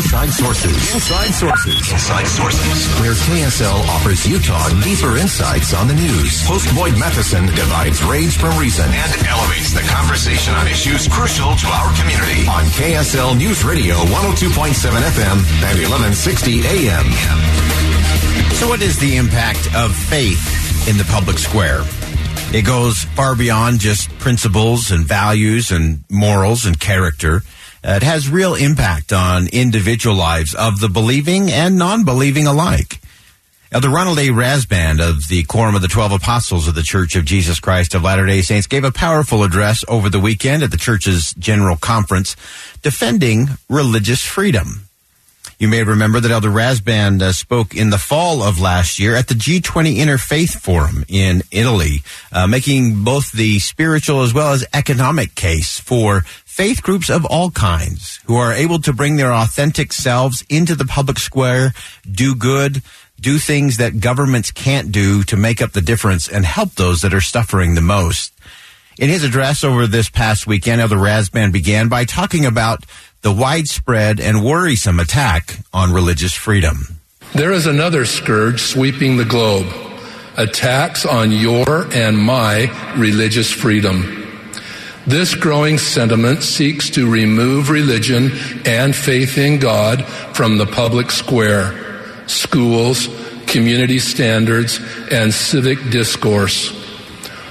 Inside Sources. Inside Sources. Inside Sources. Where KSL offers Utah deeper insights on the news. Host Boyd Matheson divides rage from reason and elevates the conversation on issues crucial to our community. On KSL News Radio 102.7 FM and 1160 AM. So, what is the impact of faith in the public square? It goes far beyond just principles and values and morals and character. Uh, it has real impact on individual lives of the believing and non-believing alike. Elder Ronald A. Rasband of the Quorum of the Twelve Apostles of the Church of Jesus Christ of Latter-day Saints gave a powerful address over the weekend at the church's general conference defending religious freedom. You may remember that Elder Rasband uh, spoke in the fall of last year at the G20 Interfaith Forum in Italy, uh, making both the spiritual as well as economic case for faith groups of all kinds who are able to bring their authentic selves into the public square, do good, do things that governments can't do to make up the difference and help those that are suffering the most. In his address over this past weekend, Elder Rasband began by talking about the widespread and worrisome attack on religious freedom. There is another scourge sweeping the globe attacks on your and my religious freedom. This growing sentiment seeks to remove religion and faith in God from the public square, schools, community standards, and civic discourse.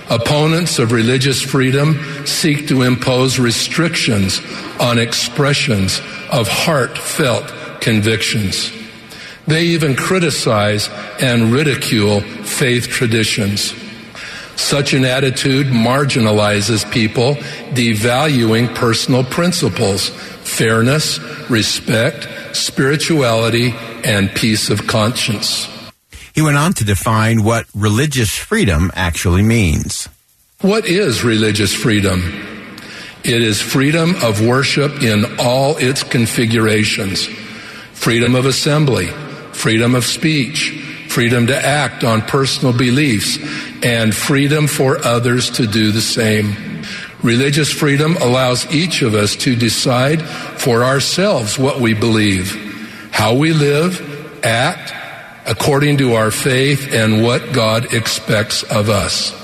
Opponents of religious freedom seek to impose restrictions on expressions of heartfelt convictions. They even criticize and ridicule faith traditions. Such an attitude marginalizes people, devaluing personal principles, fairness, respect, spirituality, and peace of conscience. He went on to define what religious freedom actually means. What is religious freedom? It is freedom of worship in all its configurations freedom of assembly, freedom of speech, freedom to act on personal beliefs, and freedom for others to do the same. Religious freedom allows each of us to decide for ourselves what we believe, how we live, act, according to our faith and what God expects of us.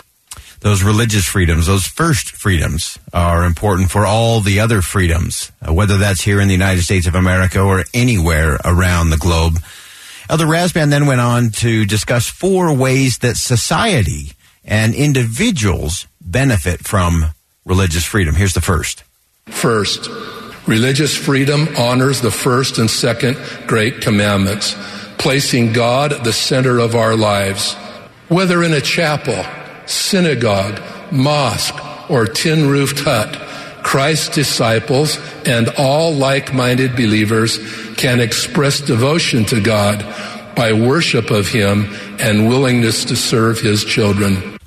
Those religious freedoms, those first freedoms, are important for all the other freedoms, uh, whether that's here in the United States of America or anywhere around the globe. Elder Rasband then went on to discuss four ways that society and individuals benefit from religious freedom. Here's the first. First, religious freedom honors the first and second great commandments, placing God at the center of our lives. Whether in a chapel, synagogue, mosque, or tin roofed hut, Christ's disciples and all like minded believers can express devotion to God by worship of Him and willingness to serve His children.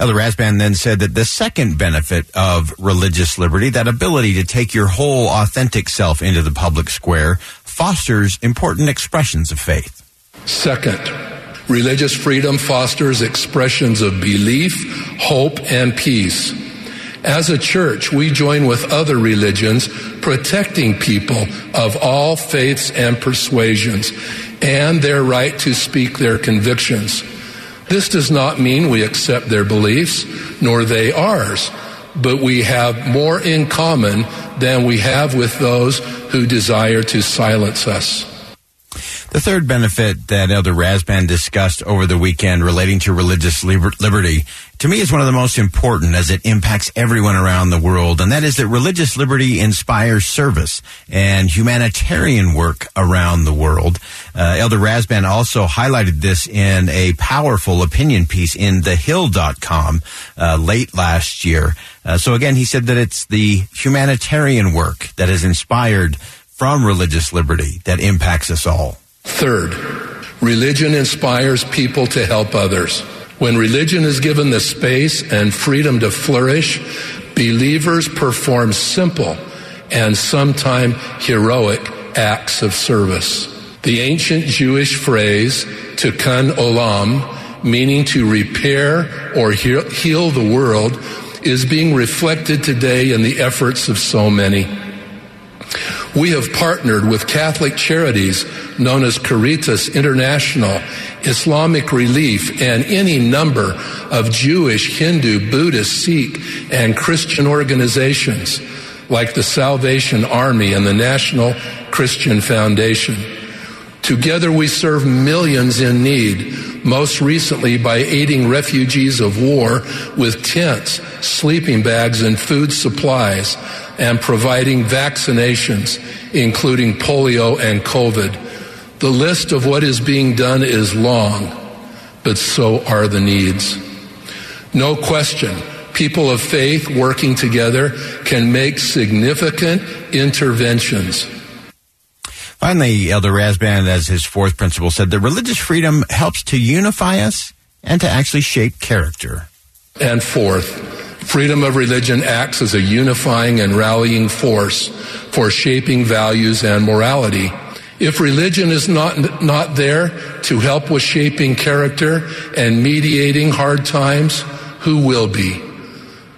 Elder Rasband then said that the second benefit of religious liberty, that ability to take your whole authentic self into the public square, fosters important expressions of faith. Second, religious freedom fosters expressions of belief, hope, and peace. As a church, we join with other religions protecting people of all faiths and persuasions and their right to speak their convictions. This does not mean we accept their beliefs, nor they ours, but we have more in common than we have with those who desire to silence us. The third benefit that Elder Rasband discussed over the weekend relating to religious liber- liberty, to me is one of the most important as it impacts everyone around the world, and that is that religious liberty inspires service and humanitarian work around the world. Uh, Elder Rasband also highlighted this in a powerful opinion piece in thehill.com uh, late last year. Uh, so again, he said that it's the humanitarian work that is inspired from religious liberty that impacts us all. Third, religion inspires people to help others. When religion is given the space and freedom to flourish, believers perform simple and sometimes heroic acts of service. The ancient Jewish phrase, tikkun olam, meaning to repair or heal the world, is being reflected today in the efforts of so many. We have partnered with Catholic charities known as Caritas Internationalis, Islamic Relief, and any number of Jewish, Hindu, Buddhist, Sikh, and Christian organizations like the Salvation Army and the National Christian Foundation. Together we serve millions in need, most recently by aiding refugees of war with tents, sleeping bags, and food supplies and providing vaccinations, including polio and COVID. The list of what is being done is long, but so are the needs. No question, people of faith working together can make significant interventions. Finally, Elder Rasband, as his fourth principle, said that religious freedom helps to unify us and to actually shape character. And fourth, Freedom of religion acts as a unifying and rallying force for shaping values and morality. If religion is not, not there to help with shaping character and mediating hard times, who will be?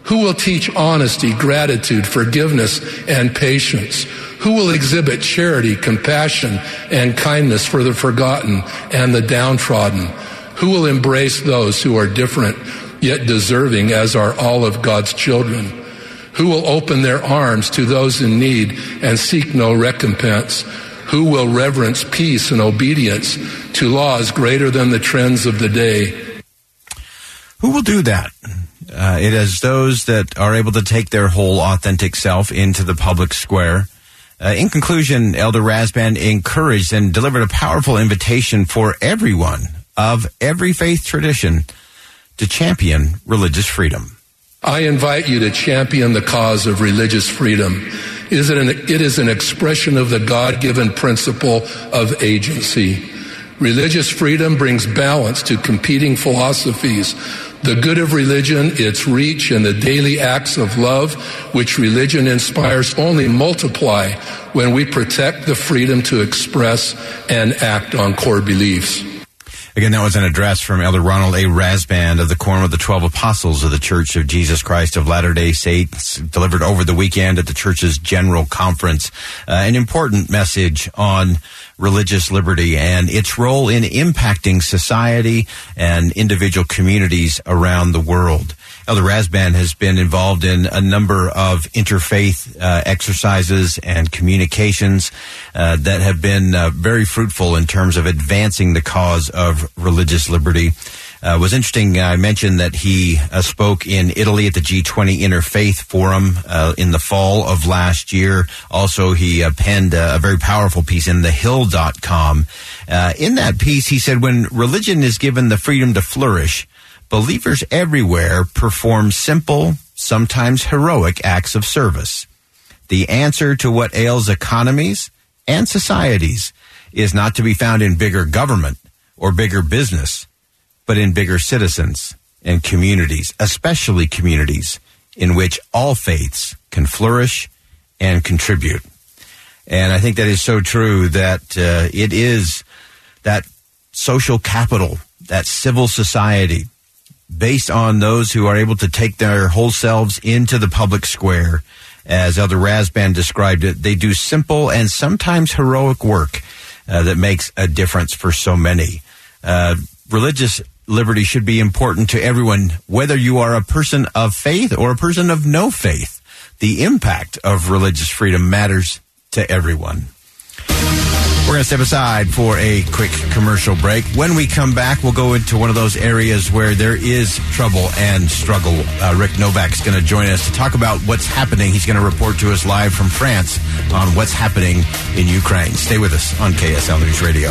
Who will teach honesty, gratitude, forgiveness, and patience? Who will exhibit charity, compassion, and kindness for the forgotten and the downtrodden? Who will embrace those who are different yet deserving as are all of God's children, who will open their arms to those in need and seek no recompense, who will reverence peace and obedience to laws greater than the trends of the day. Who will do that? Uh, it is those that are able to take their whole authentic self into the public square. Uh, in conclusion, Elder Rasband encouraged and delivered a powerful invitation for everyone of every faith tradition to champion religious freedom. I invite you to champion the cause of religious freedom. Is it, an, it is an expression of the God given principle of agency. Religious freedom brings balance to competing philosophies. The good of religion, its reach, and the daily acts of love which religion inspires only multiply when we protect the freedom to express and act on core beliefs. Again, that was an address from Elder Ronald A. Rasband of the Quorum of the Twelve Apostles of the Church of Jesus Christ of Latter-day Saints, delivered over the weekend at the church's general conference. Uh, an important message on religious liberty and its role in impacting society and individual communities around the world. Elder Rasband has been involved in a number of interfaith uh, exercises and communications uh, that have been uh, very fruitful in terms of advancing the cause of religious liberty. Uh, was interesting. I mentioned that he uh, spoke in Italy at the G20 Interfaith Forum uh, in the fall of last year. Also, he uh, penned a, a, very powerful piece in thehill.com. Uh, in that piece, he said, when religion is given the freedom to flourish, believers everywhere perform simple, sometimes heroic acts of service. The answer to what ails economies and societies is not to be found in bigger government or bigger business, but in bigger citizens and communities, especially communities in which all faiths can flourish and contribute. And I think that is so true that uh, it is that social capital, that civil society based on those who are able to take their whole selves into the public square. As Elder Rasband described it, they do simple and sometimes heroic work uh, that makes a difference for so many. Uh, religious liberty should be important to everyone, whether you are a person of faith or a person of no faith. The impact of religious freedom matters to everyone. We're going to step aside for a quick commercial break. When we come back, we'll go into one of those areas where there is trouble and struggle. Uh, Rick Novak is going to join us to talk about what's happening. He's going to report to us live from France on what's happening in Ukraine. Stay with us on KSL News Radio.